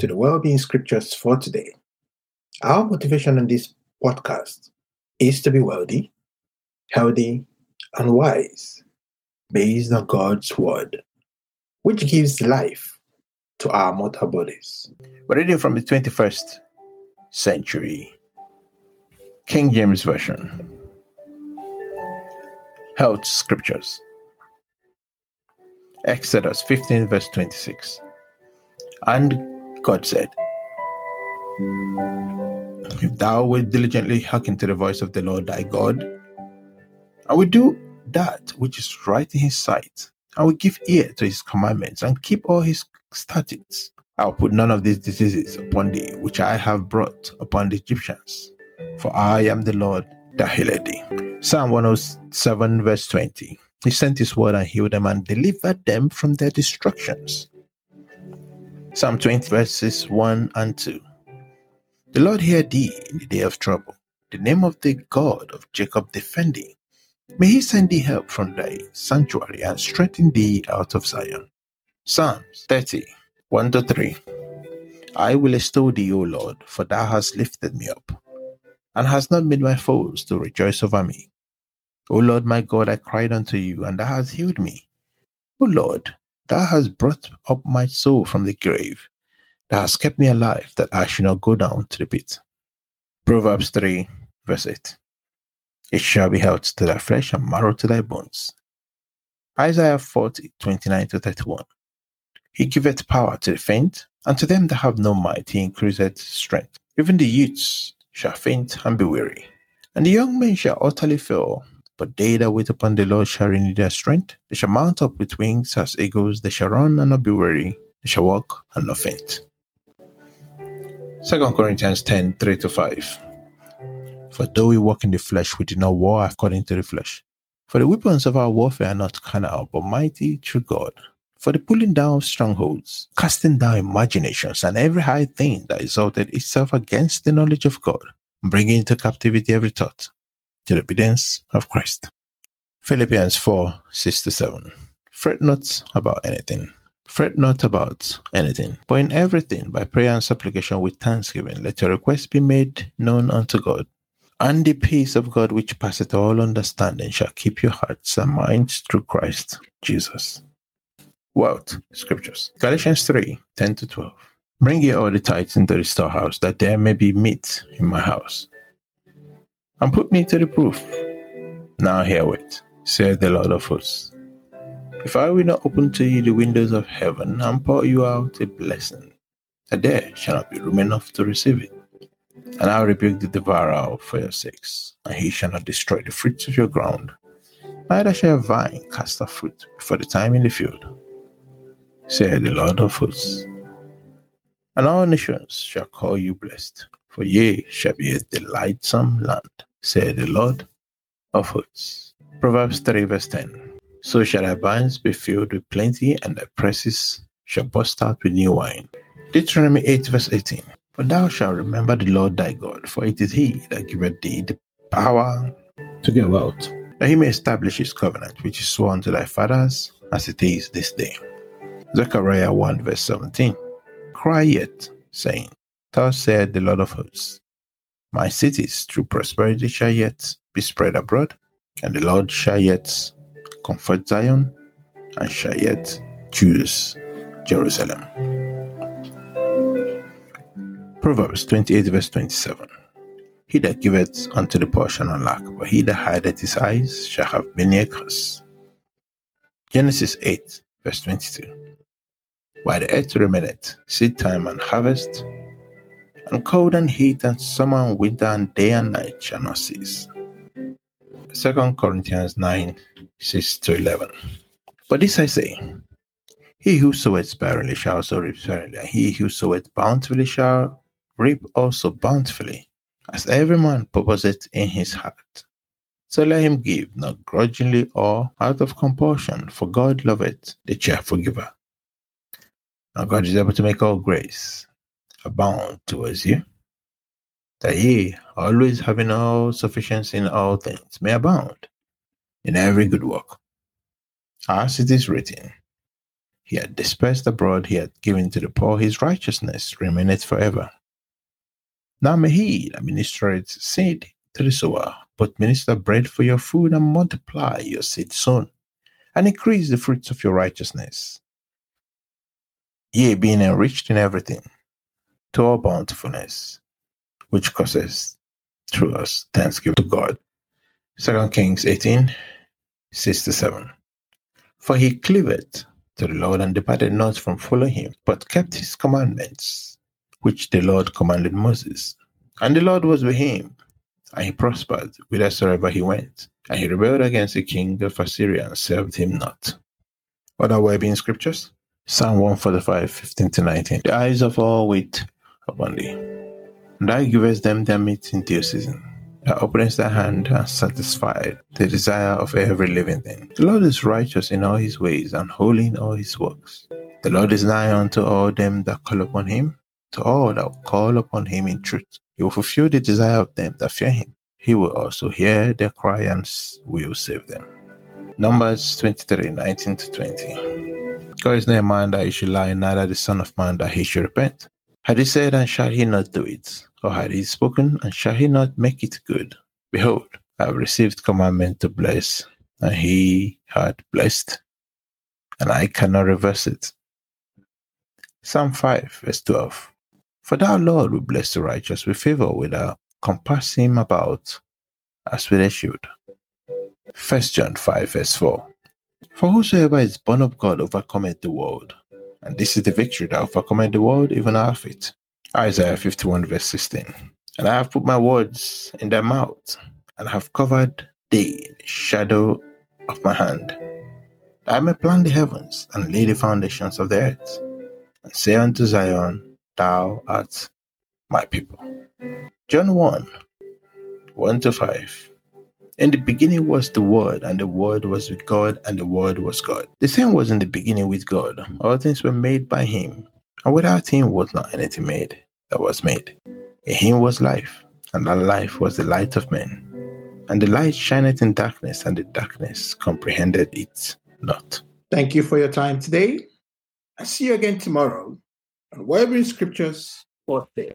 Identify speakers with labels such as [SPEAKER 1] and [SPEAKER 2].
[SPEAKER 1] to the Wellbeing Scriptures for today. Our motivation on this podcast is to be wealthy, healthy, and wise based on God's Word, which gives life to our mortal bodies.
[SPEAKER 2] We're reading from the 21st century King James Version. Health Scriptures. Exodus 15, verse 26. And God said, If thou wilt diligently hearken to the voice of the Lord thy God, I will do that which is right in his sight, I will give ear to his commandments and keep all his statutes. I will put none of these diseases upon thee, which I have brought upon the Egyptians, for I am the Lord that healed thee. Psalm 107, verse 20. He sent his word and healed them and delivered them from their destructions. Psalm 20, verses 1 and 2. The Lord hear thee in the day of trouble. The name of the God of Jacob defending. May he send thee help from thy sanctuary and strengthen thee out of Zion. Psalms 30, 1 to 3. I will extol thee, O Lord, for thou hast lifted me up, and hast not made my foes to rejoice over me. O Lord my God, I cried unto you, and thou hast healed me. O Lord, thou hast brought up my soul from the grave. Thou hast kept me alive, that I should not go down to the pit. Proverbs 3, verse 8. It shall be health to thy flesh and marrow to thy bones. Isaiah 40, 29 to 31. He giveth power to the faint, and to them that have no might he increaseth strength. Even the youths shall faint and be weary, and the young men shall utterly fail. But they that wait upon the Lord shall renew their strength. They shall mount up with wings as eagles. They shall run and not be weary. They shall walk and not faint. 2 Corinthians 10 3 to 5. For though we walk in the flesh, we do not war according to the flesh. For the weapons of our warfare are not carnal, but mighty through God. For the pulling down of strongholds, casting down imaginations, and every high thing that exalted itself against the knowledge of God, bringing into captivity every thought the obedience of Christ. Philippians 4 6 to 7. Fret not about anything. Fret not about anything, but in everything, by prayer and supplication with thanksgiving, let your requests be made known unto God. And the peace of God, which passeth all understanding, shall keep your hearts and minds through Christ Jesus. Wealth Scriptures. Galatians 3 10 to 12. Bring ye all the tithes into the storehouse, that there may be meat in my house and put me to the proof. Now herewith, saith the Lord of hosts, if I will not open to you the windows of heaven and pour you out a blessing, that there shall not be room enough to receive it. And I will rebuke the devourer for your sakes, and he shall not destroy the fruits of your ground, neither shall a vine cast off fruit before the time in the field, saith the Lord of hosts. And all nations shall call you blessed, for ye shall be a delightsome land said the Lord of hosts. Proverbs 3 verse 10. So shall thy barns be filled with plenty, and thy presses shall burst out with new wine. Deuteronomy 8 verse 18. For thou shalt remember the Lord thy God, for it is he that giveth thee the power to get out, that he may establish his covenant, which is sworn to thy fathers, as it is this day. Zechariah 1 verse 17. Cry yet, saying, Thus said the Lord of hosts, my cities through prosperity shall yet be spread abroad, and the Lord shall yet comfort Zion, and shall yet choose Jerusalem. Proverbs 28 verse 27. He that giveth unto the poor shall not lack, but he that hideth his eyes shall have many a curse. Genesis 8 verse 22. While the earth remaineth, seed time and harvest, and cold and heat and summer and winter and day and night shall not cease. 2 Corinthians 9 6 to 11. But this I say He who soweth sparingly shall also reap sparingly, and he who soweth bountifully shall reap also bountifully, as every man purposeth in his heart. So let him give, not grudgingly or out of compulsion, for God loveth the cheerful giver. Now God is able to make all grace abound towards you, that ye, always having all sufficiency in all things, may abound in every good work. As it is written, He had dispersed abroad, he had given to the poor, his righteousness remaineth forever. Now may he that ministereth seed to the sower, but minister bread for your food and multiply your seed sown, and increase the fruits of your righteousness. Ye being enriched in everything, to all bountifulness, which causes through us thanksgiving to God. Second Kings 18, 6 to 7. For he cleaved to the Lord and departed not from following him, but kept his commandments, which the Lord commanded Moses. And the Lord was with him, and he prospered whithersoever he went. And he rebelled against the king of Assyria and served him not. Other wellbeing scriptures? Psalm 145, 15 to 19. The eyes of all wait And thou givest them their meat in due season. Thou openest thy hand and satisfied the desire of every living thing. The Lord is righteous in all his ways and holy in all his works. The Lord is nigh unto all them that call upon him, to all that call upon him in truth. He will fulfill the desire of them that fear him. He will also hear their cry and will save them. Numbers 23 19 to 20. God is not a man that he should lie, neither the Son of Man that he should repent. Had he said, and shall he not do it? Or had he spoken, and shall he not make it good? Behold, I have received commandment to bless, and he had blessed, and I cannot reverse it. Psalm 5, verse 12. For thou, Lord, will bless the righteous with favor, with thou compass him about as with a shield. 1 John 5, verse 4. For whosoever is born of God overcometh the world. And this is the victory that overcometh the world, even our faith. Isaiah 51, verse 16. And I have put my words in their mouth, and have covered the shadow of my hand. I may plant the heavens and lay the foundations of the earth, and say unto Zion, Thou art my people. John 1 1 to 5. In the beginning was the Word, and the Word was with God, and the Word was God. The same was in the beginning with God. All things were made by Him, and without Him was not anything made that was made. In Him was life, and that life was the light of men. And the light shineth in darkness, and the darkness comprehended it not.
[SPEAKER 1] Thank you for your time today. I'll see you again tomorrow on Wellbeing Scriptures, fourth day.